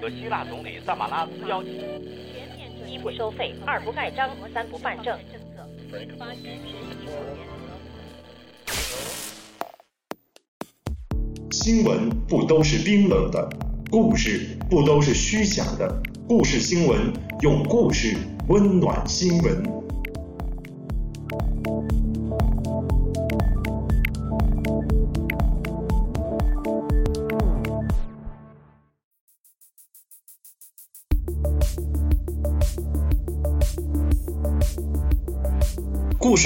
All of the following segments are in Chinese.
和希腊总理萨马拉斯邀请。一不收费，二不盖章，三不办证。新闻不都是冰冷的，故事不都是虚假的。故事新闻用故事温暖新闻。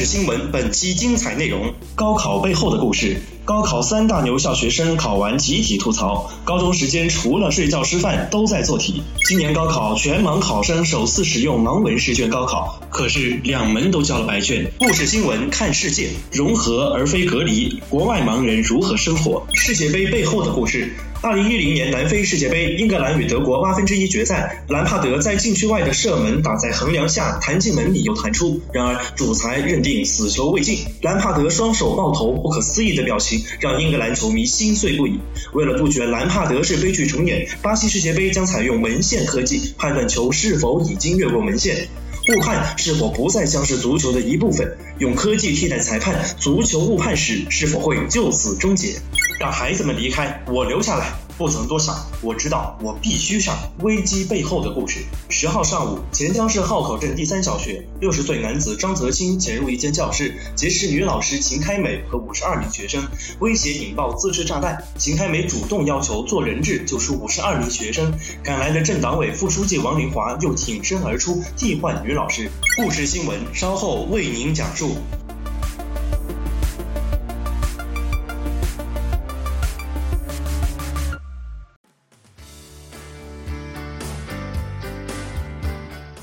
新闻本期精彩内容：高考背后的故事。高考三大牛校学生考完集体吐槽，高中时间除了睡觉吃饭都在做题。今年高考全盲考生首次使用盲文试卷高考，可是两门都交了白卷。故事新闻看世界，融合而非隔离。国外盲人如何生活？世界杯背后的故事。二零一零年南非世界杯，英格兰与德国八分之一决赛，兰帕德在禁区外的射门打在横梁下，弹进门里又弹出。然而主裁认定死球未进，兰帕德双手抱头，不可思议的表情让英格兰球迷心碎不已。为了杜绝兰帕德式悲剧重演，巴西世界杯将采用门线科技判断球是否已经越过门线。误判是否不再像是足球的一部分？用科技替代裁判，足球误判史是否会就此终结？让孩子们离开，我留下来。不曾多想，我知道我必须上。危机背后的故事。十号上午，钱江市浩口镇第三小学，六十岁男子张泽清潜入一间教室，劫持女老师秦开美和五十二名学生，威胁引爆自制炸弹。秦开美主动要求做人质救出五十二名学生，赶来的镇党委副书记王林华又挺身而出替换女老师。故事新闻稍后为您讲述。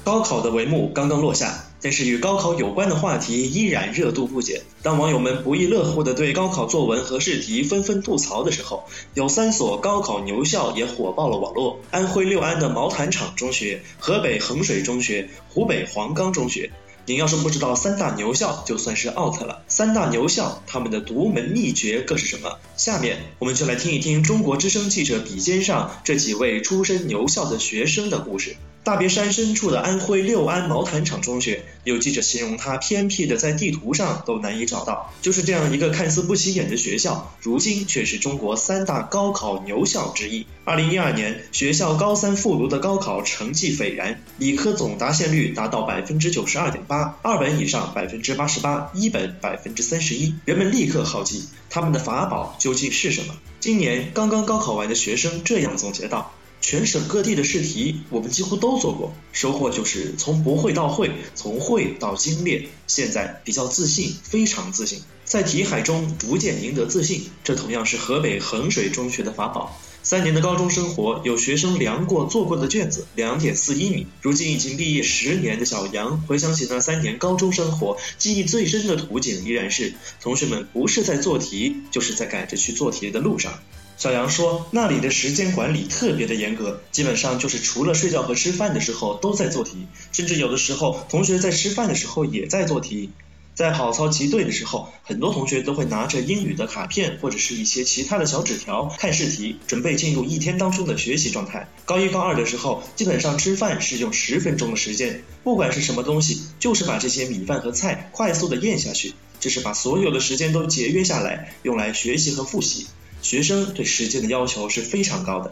高考的帷幕刚刚落下，但是与高考有关的话题依然热度不减。当网友们不亦乐乎地对高考作文和试题纷纷吐槽的时候，有三所高考牛校也火爆了网络：安徽六安的毛坦厂中学、河北衡水中学、湖北黄冈中学。您要是不知道三大牛校，就算是 out 了。三大牛校他们的独门秘诀各是什么？下面我们就来听一听中国之声记者笔尖上这几位出身牛校的学生的故事。大别山深处的安徽六安毛坦厂中学，有记者形容它偏僻的在地图上都难以找到。就是这样一个看似不起眼的学校，如今却是中国三大高考牛校之一。二零一二年，学校高三复读的高考成绩斐然，理科总答线率达到百分之九十二点八，二本以上百分之八十八，一本百分之三十一。人们立刻好奇，他们的法宝究竟是什么？今年刚刚高考完的学生这样总结道。全省各地的试题，我们几乎都做过，收获就是从不会到会，从会到精炼。现在比较自信，非常自信，在题海中逐渐赢得自信。这同样是河北衡水中学的法宝。三年的高中生活，有学生量过做过的卷子，两点四一米。如今已经毕业十年的小杨，回想起那三年高中生活，记忆最深的图景依然是同学们不是在做题，就是在赶着去做题的路上。小杨说：“那里的时间管理特别的严格，基本上就是除了睡觉和吃饭的时候都在做题，甚至有的时候同学在吃饭的时候也在做题。在跑操集队的时候，很多同学都会拿着英语的卡片或者是一些其他的小纸条看试题，准备进入一天当中的学习状态。高一高二的时候，基本上吃饭是用十分钟的时间，不管是什么东西，就是把这些米饭和菜快速的咽下去，这是把所有的时间都节约下来，用来学习和复习。”学生对时间的要求是非常高的，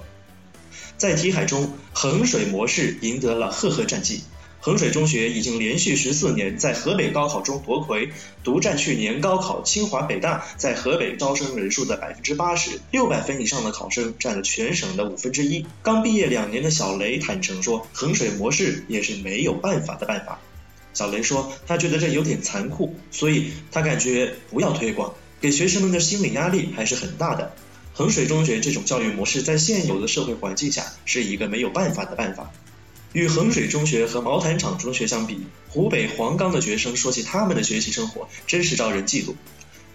在题海中，衡水模式赢得了赫赫战绩。衡水中学已经连续十四年在河北高考中夺魁，独占去年高考清华北大在河北招生人数的百分之八十，六百分以上的考生占了全省的五分之一。刚毕业两年的小雷坦诚说，衡水模式也是没有办法的办法。小雷说，他觉得这有点残酷，所以他感觉不要推广。给学生们的心理压力还是很大的。衡水中学这种教育模式在现有的社会环境下是一个没有办法的办法。与衡水中学和毛坦厂中学相比，湖北黄冈的学生说起他们的学习生活，真是招人嫉妒。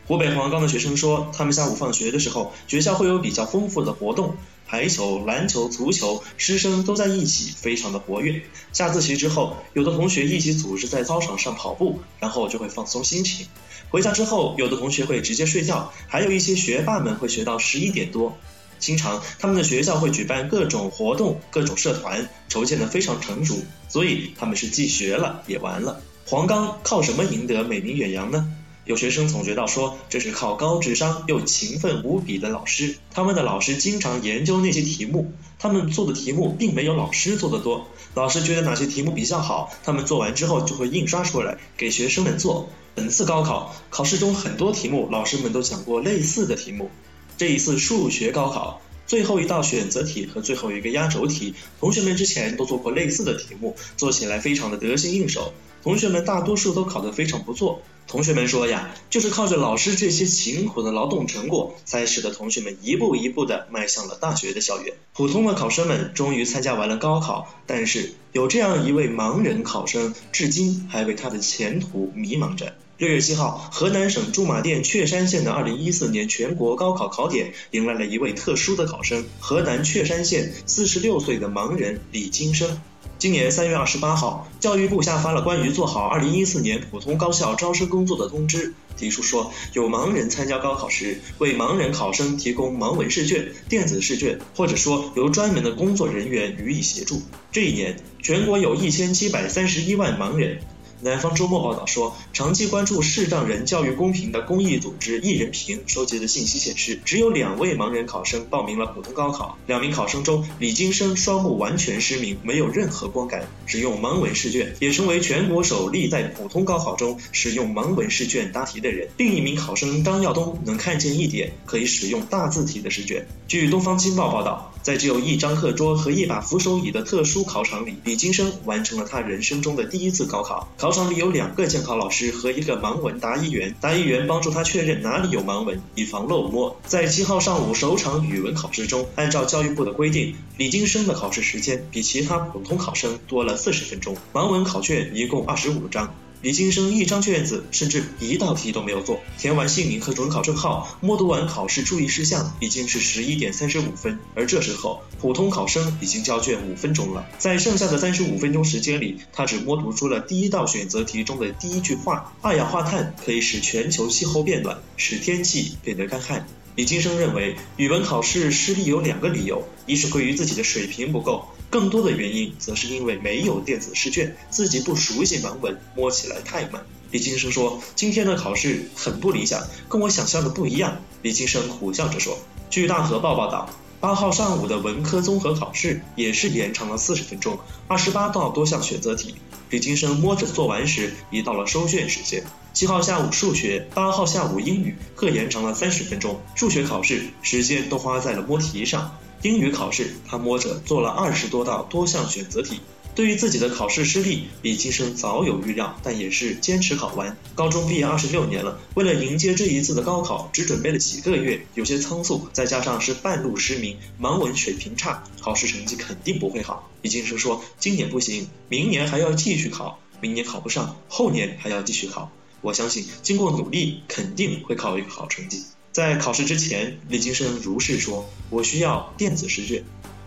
湖北黄冈的学生说，他们下午放学的时候，学校会有比较丰富的活动，排球、篮球、足球，师生都在一起，非常的活跃。下自习之后，有的同学一起组织在操场上跑步，然后就会放松心情。回家之后，有的同学会直接睡觉，还有一些学霸们会学到十一点多。经常他们的学校会举办各种活动、各种社团，筹建的非常成熟，所以他们是既学了也玩了。黄冈靠什么赢得美名远扬呢？有学生总结到说，这是靠高智商又勤奋无比的老师。他们的老师经常研究那些题目，他们做的题目并没有老师做的多。老师觉得哪些题目比较好，他们做完之后就会印刷出来给学生们做。本次高考考试中很多题目，老师们都讲过类似的题目。这一次数学高考。最后一道选择题和最后一个压轴题，同学们之前都做过类似的题目，做起来非常的得心应手。同学们大多数都考得非常不错。同学们说呀，就是靠着老师这些勤苦的劳动成果，才使得同学们一步一步的迈向了大学的校园。普通的考生们终于参加完了高考，但是有这样一位盲人考生，至今还为他的前途迷茫着。六月七号，河南省驻马店确山县的二零一四年全国高考考点迎来了一位特殊的考生——河南确山县四十六岁的盲人李金生。今年三月二十八号，教育部下发了关于做好二零一四年普通高校招生工作的通知，提出说，有盲人参加高考时，为盲人考生提供盲文试卷、电子试卷，或者说由专门的工作人员予以协助。这一年，全国有一千七百三十一万盲人。南方周末报道说，长期关注视障人教育公平的公益组织“一人评”收集的信息显示，只有两位盲人考生报名了普通高考。两名考生中，李金生双目完全失明，没有任何光感，只用盲文试卷，也成为全国首例在普通高考中使用盲文试卷答题的人。另一名考生张耀东能看见一点，可以使用大字体的试卷。据《东方青报》报道，在只有一张课桌和一把扶手椅的特殊考场里，李金生完成了他人生中的第一次高考。考考场里有两个监考老师和一个盲文答疑员，答疑员帮助他确认哪里有盲文，以防漏摸。在七号上午首场语文考试中，按照教育部的规定，李金生的考试时间比其他普通考生多了四十分钟。盲文考卷一共二十五张。李金生一张卷子，甚至一道题都没有做，填完姓名和准考证号，摸读完考试注意事项，已经是十一点三十五分。而这时候，普通考生已经交卷五分钟了。在剩下的三十五分钟时间里，他只摸读出了第一道选择题中的第一句话：二氧化碳可以使全球气候变暖，使天气变得干旱。李金生认为，语文考试失利有两个理由：一是归于自己的水平不够，更多的原因则是因为没有电子试卷，自己不熟悉盲文，摸起来太慢。李金生说：“今天的考试很不理想，跟我想象的不一样。”李金生苦笑着说：“据大河报报道，八号上午的文科综合考试也是延长了四十分钟，二十八道多项选择题。李金生摸着做完时，已到了收卷时间。”七号下午数学，八号下午英语，各延长了三十分钟。数学考试时间都花在了摸题上，英语考试他摸着做了二十多道多项选择题。对于自己的考试失利，李金生早有预料，但也是坚持考完。高中毕业二十六年了，为了迎接这一次的高考，只准备了几个月，有些仓促，再加上是半路失明，盲文水平差，考试成绩肯定不会好。李金生说：“今年不行，明年还要继续考，明年考不上，后年还要继续考。”我相信，经过努力，肯定会考一个好成绩。在考试之前，李金生如是说：“我需要电子试卷。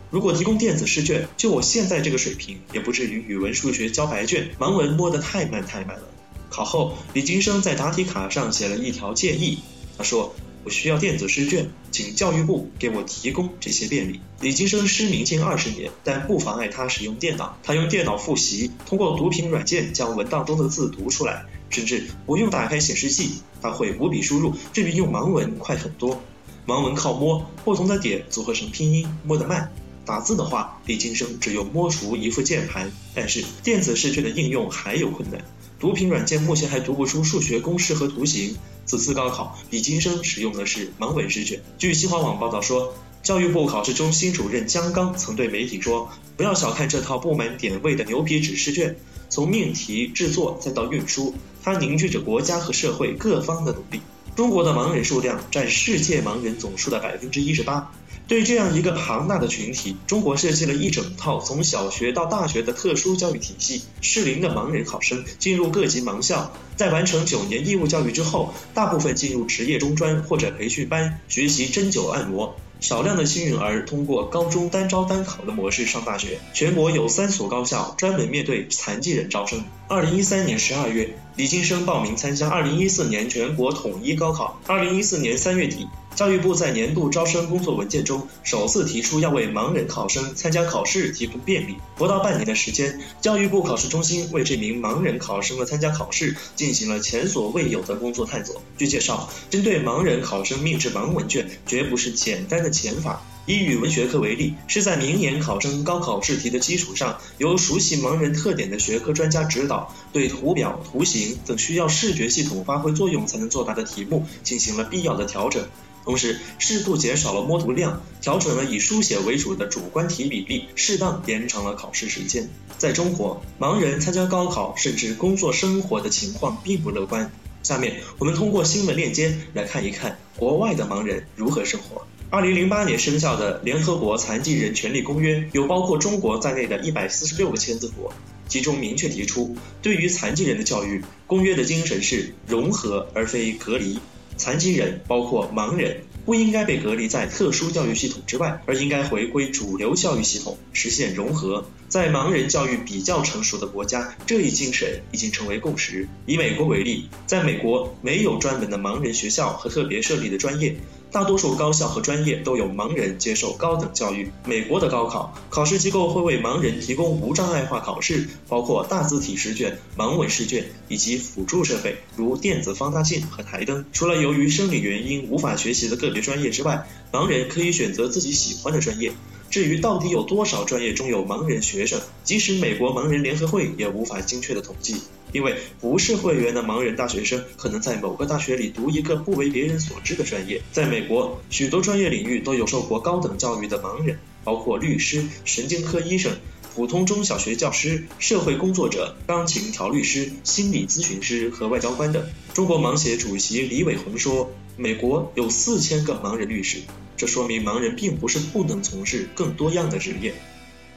如果提供电子试卷，就我现在这个水平，也不至于语文、数学交白卷，盲文摸得太慢太慢了。”考后，李金生在答题卡上写了一条建议，他说：“我需要电子试卷，请教育部给我提供这些便利。”李金生失明近二十年，但不妨碍他使用电脑。他用电脑复习，通过读屏软件将文档中的字读出来。甚至不用打开显示器，他会五笔输入，这比用盲文快很多。盲文靠摸，不同的点组合成拼音，摸得慢。打字的话，李金生只用摸熟一副键盘。但是电子试卷的应用还有困难，读屏软件目前还读不出数学公式和图形。此次高考，李金生使用的是盲文试卷。据新华网报道说，教育部考试中心主任姜刚曾对媒体说：“不要小看这套布满点位的牛皮纸试卷。”从命题制作再到运输，它凝聚着国家和社会各方的努力。中国的盲人数量占世界盲人总数的百分之一十八。对这样一个庞大的群体，中国设计了一整套从小学到大学的特殊教育体系。适龄的盲人考生进入各级盲校，在完成九年义务教育之后，大部分进入职业中专或者培训班学习针灸按摩。少量的幸运儿通过高中单招单考的模式上大学。全国有三所高校专门面对残疾人招生。二零一三年十二月，李金生报名参加二零一四年全国统一高考。二零一四年三月底，教育部在年度招生工作文件中首次提出要为盲人考生参加考试提供便利。不到半年的时间，教育部考试中心为这名盲人考生的参加考试进行了前所未有的工作探索。据介绍，针对盲人考生命制盲文卷，绝不是简单的减法。以语文学科为例，是在明年考生高考试题的基础上，由熟悉盲人特点的学科专家指导，对图表、图形等需要视觉系统发挥作用才能作答的题目进行了必要的调整。同时，适度减少了摸图量，调整了以书写为主的主观题比例，适当延长了考试时间。在中国，盲人参加高考甚至工作生活的情况并不乐观。下面我们通过新闻链接来看一看国外的盲人如何生活。二零零八年生效的联合国残疾人权利公约有包括中国在内的一百四十六个签字国，其中明确提出，对于残疾人的教育，公约的精神是融合而非隔离。残疾人包括盲人，不应该被隔离在特殊教育系统之外，而应该回归主流教育系统，实现融合。在盲人教育比较成熟的国家，这一精神已经成为共识。以美国为例，在美国没有专门的盲人学校和特别设立的专业。大多数高校和专业都有盲人接受高等教育。美国的高考考试机构会为盲人提供无障碍化考试，包括大字体试卷、盲文试卷以及辅助设备，如电子放大镜和台灯。除了由于生理原因无法学习的个别专业之外，盲人可以选择自己喜欢的专业。至于到底有多少专业中有盲人学生，即使美国盲人联合会也无法精确的统计。因为不是会员的盲人大学生可能在某个大学里读一个不为别人所知的专业。在美国，许多专业领域都有受过高等教育的盲人，包括律师、神经科医生、普通中小学教师、社会工作者、钢琴调律师、心理咨询师和外交官等。中国盲协主席李伟红说：“美国有四千个盲人律师，这说明盲人并不是不能从事更多样的职业。”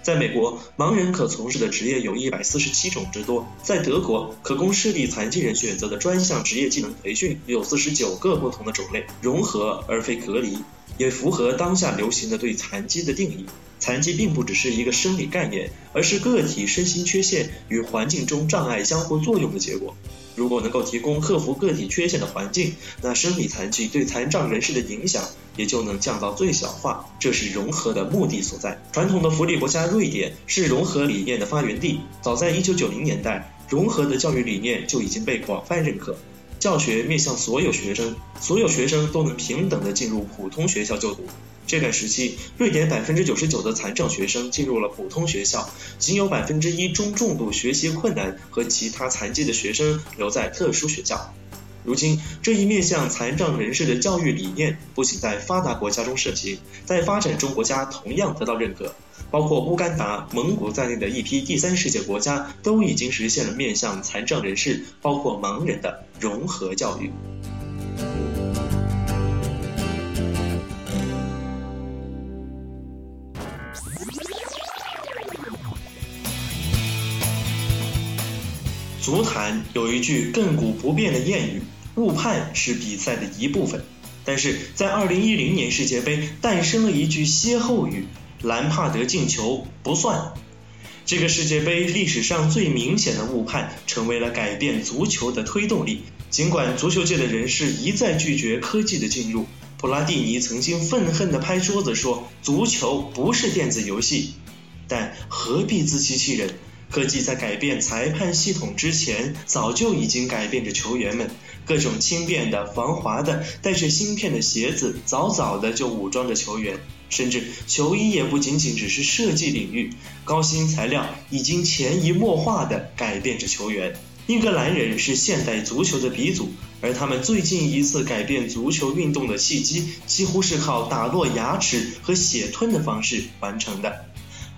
在美国，盲人可从事的职业有一百四十七种之多。在德国，可供视力残疾人选择的专项职业技能培训有四十九个不同的种类，融合而非隔离，也符合当下流行的对残疾的定义。残疾并不只是一个生理概念，而是个体身心缺陷与环境中障碍相互作用的结果。如果能够提供克服个体缺陷的环境，那生理残疾对残障人士的影响也就能降到最小化。这是融合的目的所在。传统的福利国家瑞典是融合理念的发源地，早在1990年代，融合的教育理念就已经被广泛认可。教学面向所有学生，所有学生都能平等的进入普通学校就读。这段时期，瑞典百分之九十九的残障学生进入了普通学校，仅有百分之一中重度学习困难和其他残疾的学生留在特殊学校。如今，这一面向残障人士的教育理念不仅在发达国家中盛行，在发展中国家同样得到认可。包括乌干达、蒙古在内的一批第三世界国家都已经实现了面向残障人士，包括盲人的融合教育。足坛有一句亘古不变的谚语：“误判是比赛的一部分。”但是在2010年世界杯诞生了一句歇后语：“兰帕德进球不算。”这个世界杯历史上最明显的误判，成为了改变足球的推动力。尽管足球界的人士一再拒绝科技的进入，普拉蒂尼曾经愤恨地拍桌子说：“足球不是电子游戏。”但何必自欺欺人？科技在改变裁判系统之前，早就已经改变着球员们。各种轻便的、防滑的、带着芯片的鞋子，早早的就武装着球员。甚至球衣也不仅仅只是设计领域，高新材料已经潜移默化的改变着球员。英格兰人是现代足球的鼻祖，而他们最近一次改变足球运动的契机，几乎是靠打落牙齿和血吞的方式完成的。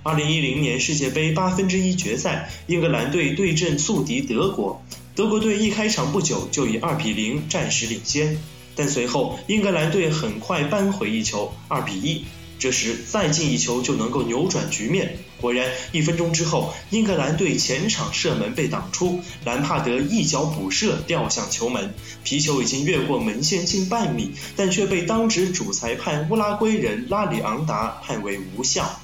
二零一零年世界杯八分之一决赛，英格兰队对阵宿敌德国。德国队一开场不久就以二比零暂时领先，但随后英格兰队很快扳回一球，二比一。这时再进一球就能够扭转局面。果然，一分钟之后，英格兰队前场射门被挡出，兰帕德一脚补射吊向球门，皮球已经越过门线近半米，但却被当值主裁判乌拉圭人拉里昂达判为无效。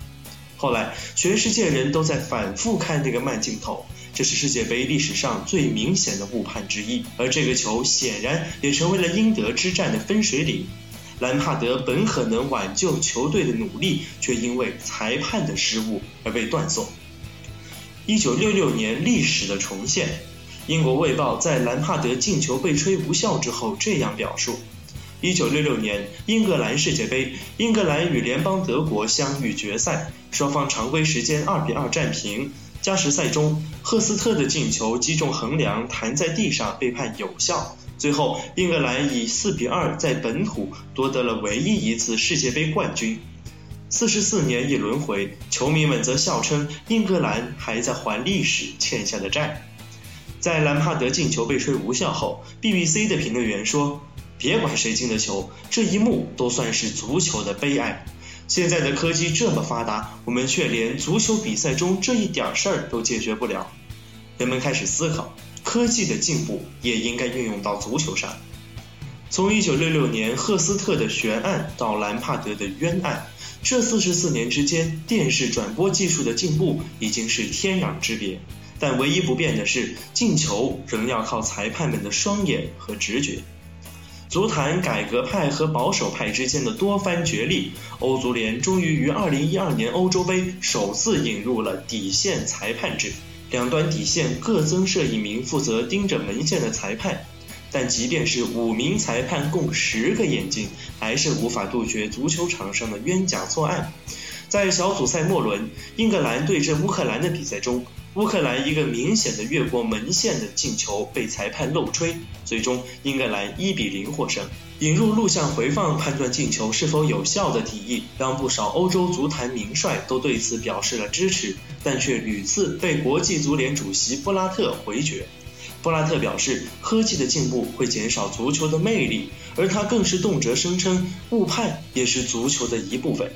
后来，全世界人都在反复看那个慢镜头，这是世界杯历史上最明显的误判之一。而这个球显然也成为了英德之战的分水岭。兰帕德本可能挽救球队的努力，却因为裁判的失误而被断送。一九六六年历史的重现，英国卫报在兰帕德进球被吹无效之后这样表述：一九六六年英格兰世界杯，英格兰与联邦德国相遇决赛，双方常规时间二比二战平。加时赛中，赫斯特的进球击中横梁，弹在地上被判有效。最后，英格兰以四比二在本土夺得了唯一一次世界杯冠军。四十四年一轮回，球迷们则笑称英格兰还在还历史欠下的债。在兰帕德进球被吹无效后，BBC 的评论员说：“别管谁进的球，这一幕都算是足球的悲哀。现在的科技这么发达，我们却连足球比赛中这一点事儿都解决不了。”人们开始思考，科技的进步也应该运用到足球上。从1966年赫斯特的悬案到兰帕德的冤案。这四十四年之间，电视转播技术的进步已经是天壤之别，但唯一不变的是，进球仍要靠裁判们的双眼和直觉。足坛改革派和保守派之间的多番角力，欧足联终于于2012年欧洲杯首次引入了底线裁判制，两端底线各增设一名负责盯着门线的裁判。但即便是五名裁判共十个眼睛，还是无法杜绝足球场上的冤假错案。在小组赛末轮，英格兰对阵乌克兰的比赛中，乌克兰一个明显的越过门线的进球被裁判漏吹，最终英格兰一比零获胜。引入录像回放判断进球是否有效的提议，让不少欧洲足坛名帅都对此表示了支持，但却屡次被国际足联主席布拉特回绝。布拉特表示，科技的进步会减少足球的魅力，而他更是动辄声称误判也是足球的一部分。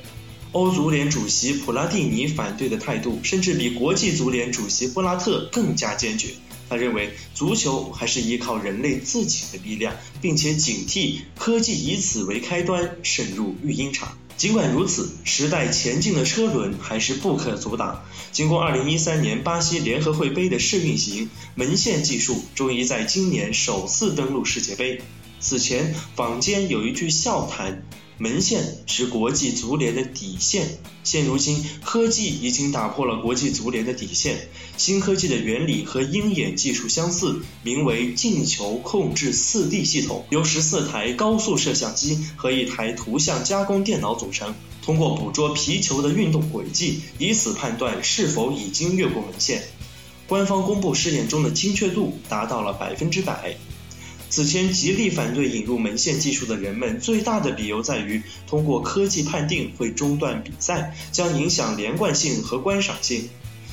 欧足联主席普拉蒂尼反对的态度，甚至比国际足联主席布拉特更加坚决。他认为，足球还是依靠人类自己的力量，并且警惕科技以此为开端渗入育婴场。尽管如此，时代前进的车轮还是不可阻挡。经过2013年巴西联合会杯的试运行，门线技术终于在今年首次登陆世界杯。此前，坊间有一句笑谈。门线是国际足联的底线，现如今科技已经打破了国际足联的底线。新科技的原理和鹰眼技术相似，名为进球控制四 D 系统，由十四台高速摄像机和一台图像加工电脑组成，通过捕捉皮球的运动轨迹，以此判断是否已经越过门线。官方公布试验中的精确度达到了百分之百。此前极力反对引入门线技术的人们，最大的理由在于，通过科技判定会中断比赛，将影响连贯性和观赏性。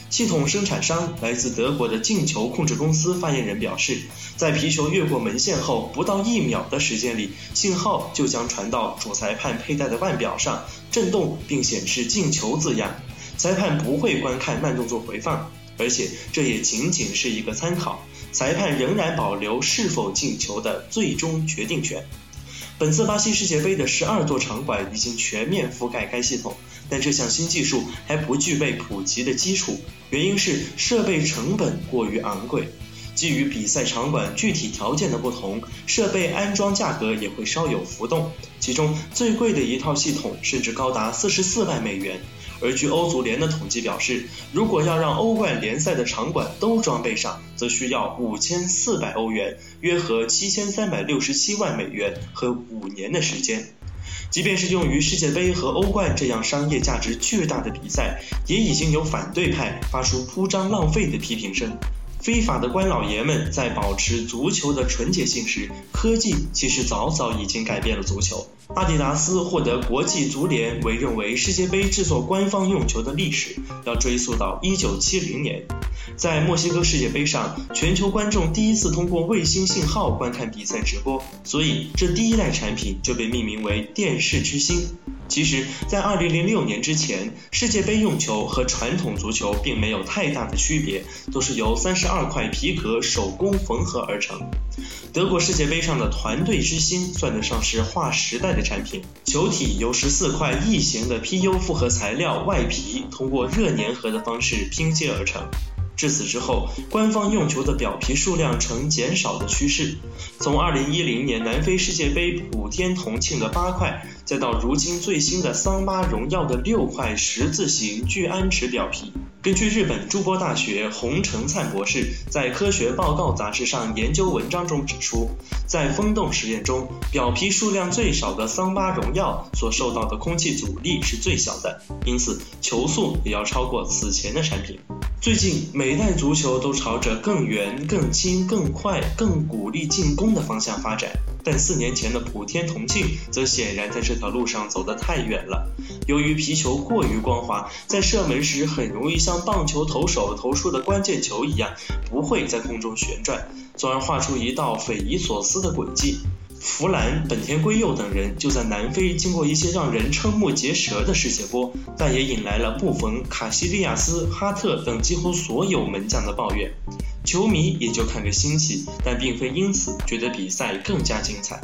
系统生产商来自德国的进球控制公司发言人表示，在皮球越过门线后不到一秒的时间里，信号就将传到主裁判佩戴的腕表上，震动并显示进球字样。裁判不会观看慢动作回放，而且这也仅仅是一个参考。裁判仍然保留是否进球的最终决定权。本次巴西世界杯的十二座场馆已经全面覆盖该系统，但这项新技术还不具备普及的基础，原因是设备成本过于昂贵。基于比赛场馆具体条件的不同，设备安装价格也会稍有浮动。其中最贵的一套系统甚至高达四十四万美元。而据欧足联的统计表示，如果要让欧冠联赛的场馆都装备上，则需要五千四百欧元，约合七千三百六十七万美元和五年的时间。即便是用于世界杯和欧冠这样商业价值巨大的比赛，也已经有反对派发出铺张浪费的批评声。非法的官老爷们在保持足球的纯洁性时，科技其实早早已经改变了足球。阿迪达斯获得国际足联委任为世界杯制作官方用球的历史，要追溯到1970年。在墨西哥世界杯上，全球观众第一次通过卫星信号观看比赛直播，所以这第一代产品就被命名为电视之星。其实，在2006年之前，世界杯用球和传统足球并没有太大的区别，都是由32块皮革手工缝合而成。德国世界杯上的团队之星算得上是划时代的产品，球体由14块异形的 PU 复合材料外皮通过热粘合的方式拼接而成。至此之后，官方用球的表皮数量呈减少的趋势。从2010年南非世界杯普天同庆的八块，再到如今最新的桑巴荣耀的六块十字形聚氨酯表皮。根据日本筑波大学洪成灿博士在《科学报告》杂志上研究文章中指出，在风洞实验中，表皮数量最少的桑巴荣耀所受到的空气阻力是最小的，因此球速也要超过此前的产品。最近，每代足球都朝着更圆、更轻、更快、更鼓励进攻的方向发展。但四年前的普天同庆则显然在这条路上走得太远了。由于皮球过于光滑，在射门时很容易像棒球投手投出的关键球一样，不会在空中旋转，从而画出一道匪夷所思的轨迹。弗兰、本田圭佑等人就在南非经过一些让人瞠目结舌的世界波，但也引来了布冯、卡西利亚斯、哈特等几乎所有门将的抱怨。球迷也就看个新奇，但并非因此觉得比赛更加精彩。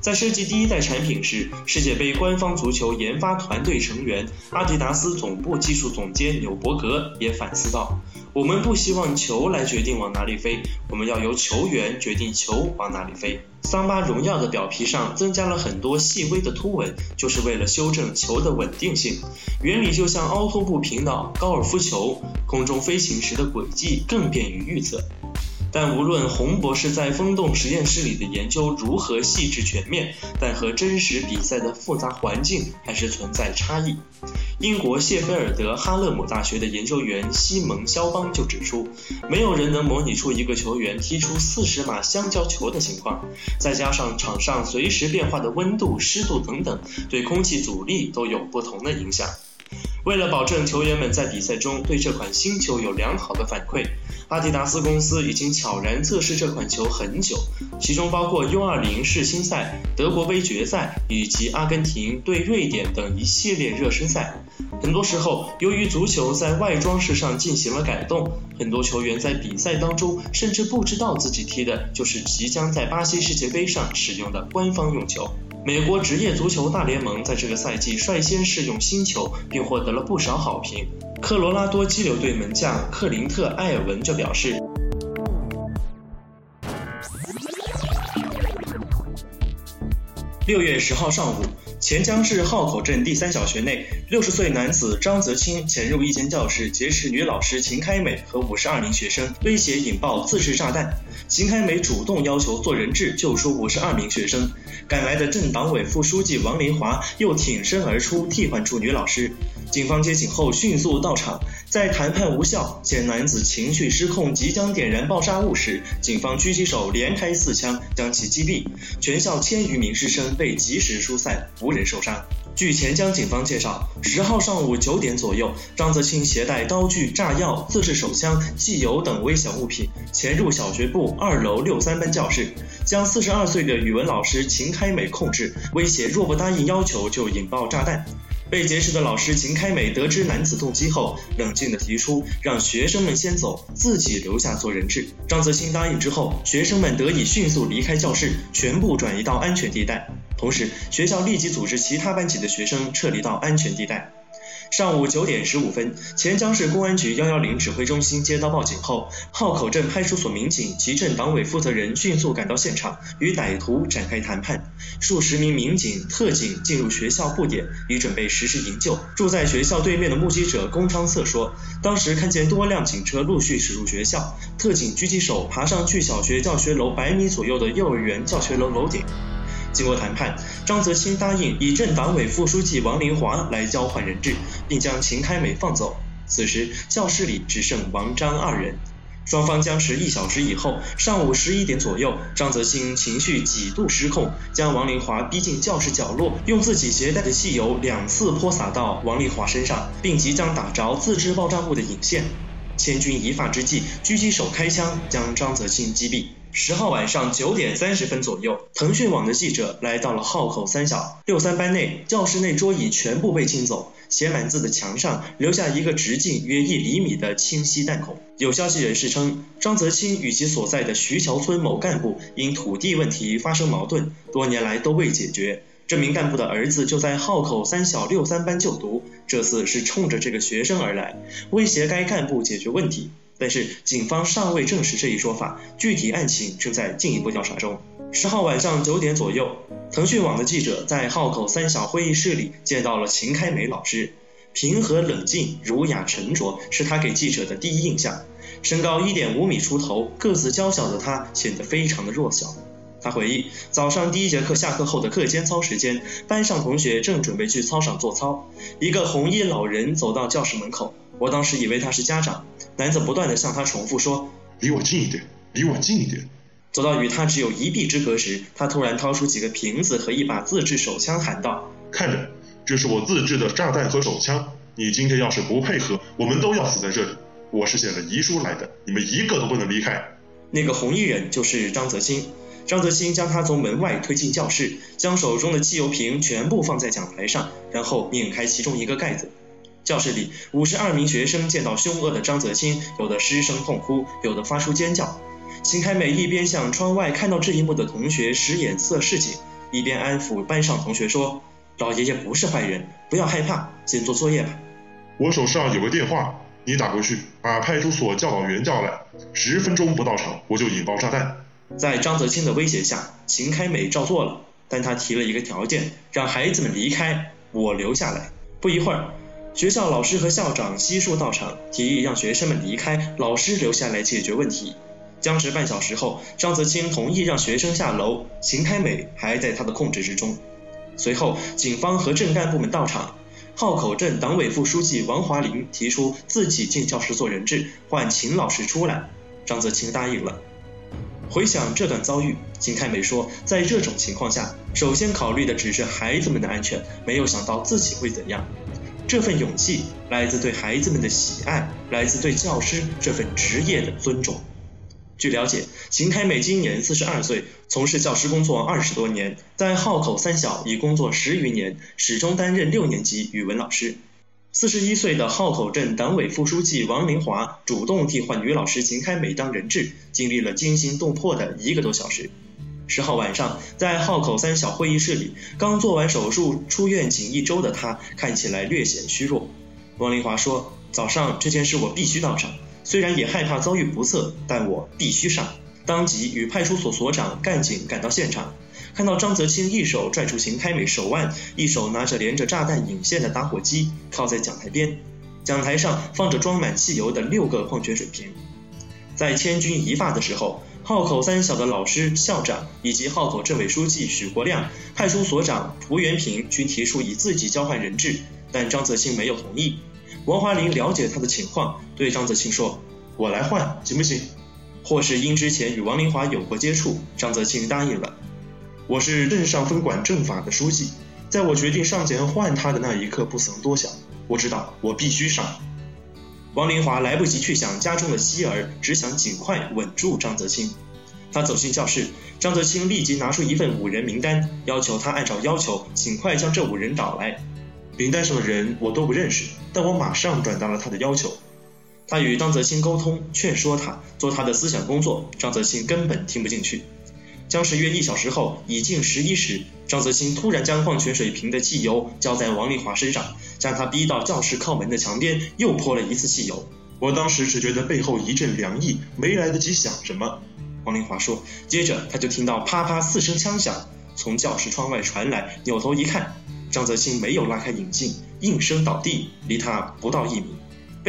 在设计第一代产品时，世界杯官方足球研发团队成员、阿迪达斯总部技术总监纽伯格也反思道：“我们不希望球来决定往哪里飞，我们要由球员决定球往哪里飞。”桑巴荣耀的表皮上增加了很多细微的凸纹，就是为了修正球的稳定性。原理就像凹凸不平的高尔夫球，空中飞行时的轨迹更便于预测。但无论洪博士在风洞实验室里的研究如何细致全面，但和真实比赛的复杂环境还是存在差异。英国谢菲尔德哈勒姆大学的研究员西蒙肖邦就指出，没有人能模拟出一个球员踢出四十码香蕉球的情况。再加上场上随时变化的温度、湿度等等，对空气阻力都有不同的影响。为了保证球员们在比赛中对这款新球有良好的反馈，阿迪达斯公司已经悄然测试这款球很久，其中包括 U20 世青赛、德国杯决赛以及阿根廷对瑞典等一系列热身赛。很多时候，由于足球在外装饰上进行了改动，很多球员在比赛当中甚至不知道自己踢的就是即将在巴西世界杯上使用的官方用球。美国职业足球大联盟在这个赛季率先试用新球，并获得了不少好评。科罗拉多激流队门将克林特·埃尔文就表示：“六月十号上午。”钱江市浩口镇第三小学内，六十岁男子张泽清潜入一间教室劫持女老师秦开美和五十二名学生，威胁引爆自制炸弹。邢开梅主动要求做人质救出五十二名学生，赶来的镇党委副书记王林华又挺身而出替换出女老师。警方接警后迅速到场，在谈判无效且男子情绪失控即将点燃爆炸物时，警方狙击手连开四枪将其击毙。全校千余名师生被及时疏散，无人受伤。据钱江警方介绍，十号上午九点左右，张泽清携带刀具、炸药、自制手枪、汽油等危险物品，潜入小学部二楼六三班教室，将四十二岁的语文老师秦开美控制，威胁若不答应要求就引爆炸弹。被劫持的老师秦开美得知男子动机后，冷静地提出让学生们先走，自己留下做人质。张泽清答应之后，学生们得以迅速离开教室，全部转移到安全地带。同时，学校立即组织其他班级的学生撤离到安全地带。上午九点十五分，潜江市公安局幺幺零指挥中心接到报警后，浩口镇派出所民警及镇党委负责人迅速赶到现场，与歹徒展开谈判。数十名民警、特警进入学校布点，已准备实施营救。住在学校对面的目击者龚昌策说，当时看见多辆警车陆续驶入学校，特警狙击手爬上距小学教学楼百米左右的幼儿园教学楼楼顶。经过谈判，张泽清答应以镇党委副书记王林华来交换人质，并将秦开美放走。此时教室里只剩王张二人。双方僵持一小时以后，上午十一点左右，张泽清情绪几度失控，将王林华逼进教室角落，用自己携带的汽油两次泼洒到王林华身上，并即将打着自制爆炸物的引线。千钧一发之际，狙击手开枪将张泽清击毙。十号晚上九点三十分左右，腾讯网的记者来到了浩口三小六三班内，教室内桌椅全部被清走，写满字的墙上留下一个直径约一厘米的清晰弹孔。有消息人士称，张泽清与其所在的徐桥村某干部因土地问题发生矛盾，多年来都未解决。这名干部的儿子就在浩口三小六三班就读，这次是冲着这个学生而来，威胁该干部解决问题。但是警方尚未证实这一说法，具体案情正在进一步调查中。十号晚上九点左右，腾讯网的记者在浩口三小会议室里见到了秦开美老师，平和冷静、儒雅沉着是他给记者的第一印象。身高一点五米出头，个子娇小的他显得非常的弱小。他回忆，早上第一节课下课后的课间操时间，班上同学正准备去操场做操，一个红衣老人走到教室门口，我当时以为他是家长。男子不断地向他重复说：“离我近一点，离我近一点。”走到与他只有一臂之隔时，他突然掏出几个瓶子和一把自制手枪，喊道：“看着，这是我自制的炸弹和手枪。你今天要是不配合，我们都要死在这里。我是写了遗书来的，你们一个都不能离开。”那个红衣人就是张泽清。张泽清将他从门外推进教室，将手中的汽油瓶全部放在讲台上，然后拧开其中一个盖子。教室里，五十二名学生见到凶恶的张泽清，有的失声痛哭，有的发出尖叫。秦开美一边向窗外看到这一幕的同学使眼色示警，一边安抚班上同学说：“老爷爷不是坏人，不要害怕，先做作业吧。”我手上有个电话，你打过去，把派出所教导员叫来，十分钟不到场，我就引爆炸弹。在张泽清的威胁下，秦开美照做了，但他提了一个条件，让孩子们离开，我留下来。不一会儿。学校老师和校长悉数到场，提议让学生们离开，老师留下来解决问题。僵持半小时后，张泽清同意让学生下楼，秦开美还在他的控制之中。随后，警方和镇干部们到场，浩口镇党委副书记王华林提出自己进教室做人质，换秦老师出来，张泽清答应了。回想这段遭遇，秦开美说，在这种情况下，首先考虑的只是孩子们的安全，没有想到自己会怎样。这份勇气来自对孩子们的喜爱，来自对教师这份职业的尊重。据了解，秦开美今年四十二岁，从事教师工作二十多年，在浩口三小已工作十余年，始终担任六年级语文老师。四十一岁的浩口镇党委副书记王林华主动替换女老师秦开美当人质，经历了惊心动魄的一个多小时。十号晚上，在号口三小会议室里，刚做完手术出院仅一周的他，看起来略显虚弱。王林华说：“早上这件事我必须到场，虽然也害怕遭遇不测，但我必须上。”当即与派出所所长、干警赶到现场，看到张泽清一手拽住邢开美手腕，一手拿着连着炸弹引线的打火机，靠在讲台边。讲台上放着装满汽油的六个矿泉水瓶。在千钧一发的时候。号口三小的老师、校长以及号口镇委书记许国亮、派出所长蒲元平均提出以自己交换人质，但张泽清没有同意。王华林了解他的情况，对张泽清说：“我来换，行不行？”或是因之前与王林华有过接触，张泽清答应了。我是镇上分管政法的书记，在我决定上前换他的那一刻，不曾多想，我知道我必须上。王林华来不及去想家中的妻儿，只想尽快稳住张泽清。他走进教室，张泽清立即拿出一份五人名单，要求他按照要求尽快将这五人找来。名单上的人我都不认识，但我马上转达了他的要求。他与张泽清沟通，劝说他做他的思想工作，张泽清根本听不进去。僵持约一小时后，已近十一时，张泽清突然将矿泉水瓶的汽油浇在王丽华身上，将她逼到教室靠门的墙边，又泼了一次汽油。我当时只觉得背后一阵凉意，没来得及想什么。王丽华说，接着他就听到啪啪四声枪响从教室窗外传来，扭头一看，张泽清没有拉开引镜，应声倒地，离他不到一米。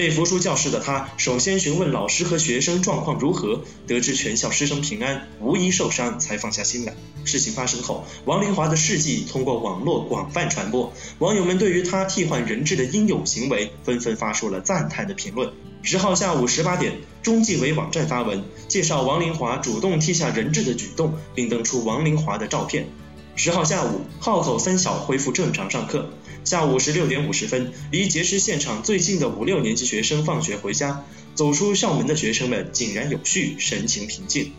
被扶出教室的他，首先询问老师和学生状况如何，得知全校师生平安，无一受伤，才放下心来。事情发生后，王林华的事迹通过网络广泛传播，网友们对于他替换人质的英勇行为，纷纷发出了赞叹的评论。十号下午十八点，中纪委网站发文介绍王林华主动替下人质的举动，并登出王林华的照片。十号下午，号口三小恢复正常上课。下午十六点五十分，离劫持现场最近的五六年级学生放学回家，走出校门的学生们井然有序，神情平静。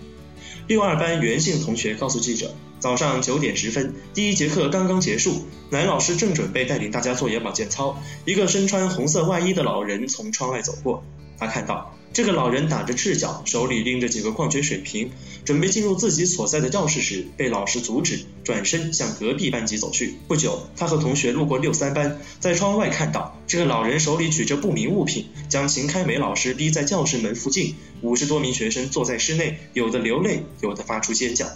六二班袁姓同学告诉记者，早上九点十分，第一节课刚刚结束，男老师正准备带领大家做眼保健操，一个身穿红色外衣的老人从窗外走过。他看到这个老人打着赤脚，手里拎着几个矿泉水瓶，准备进入自己所在的教室时，被老师阻止，转身向隔壁班级走去。不久，他和同学路过六三班，在窗外看到这个老人手里举着不明物品，将秦开梅老师逼在教室门附近。五十多名学生坐在室内，有的流泪，有的发出尖叫。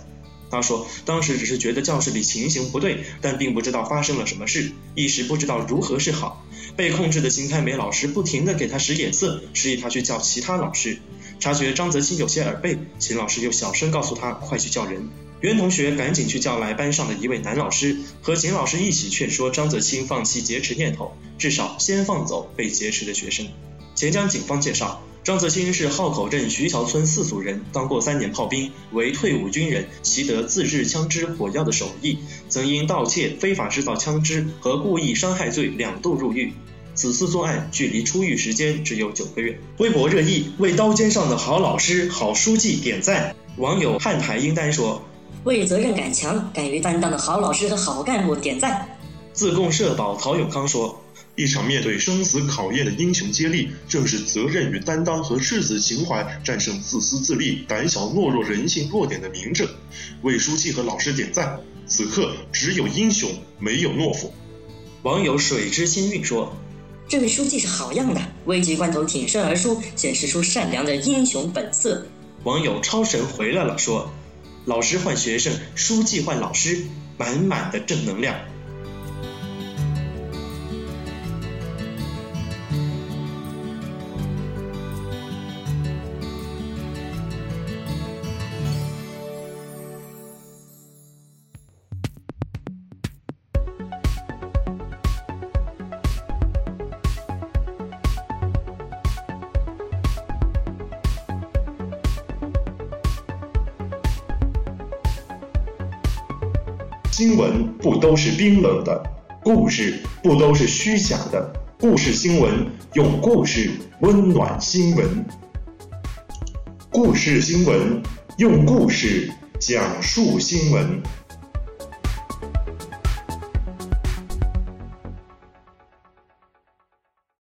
他说，当时只是觉得教室里情形不对，但并不知道发生了什么事，一时不知道如何是好。被控制的秦开梅老师不停地给他使眼色，示意他去叫其他老师。察觉张泽清有些耳背，秦老师又小声告诉他快去叫人。袁同学赶紧去叫来班上的一位男老师，和秦老师一起劝说张泽清放弃劫持念头，至少先放走被劫持的学生。钱江警方介绍。张泽清是浩口镇徐桥村四组人，当过三年炮兵，为退伍军人，习得自制枪支、火药的手艺，曾因盗窃、非法制造枪支和故意伤害罪两度入狱。此次作案距离出狱时间只有九个月。微博热议为刀尖上的好老师、好书记点赞。网友汉台英丹说：“为责任感强、敢于担当的好老师和好干部点赞。”自贡社保陶永康说。一场面对生死考验的英雄接力，正是责任与担当和赤子情怀战胜自私自利、胆小懦弱人性弱点的明证。为书记和老师点赞！此刻只有英雄，没有懦夫。网友水之心韵说：“这位书记是好样的，危急关头挺身而出，显示出善良的英雄本色。”网友超神回来了说：“老师换学生，书记换老师，满满的正能量。”是冰冷的，故事不都是虚假的。故事新闻用故事温暖新闻，故事新闻用故事讲述新闻。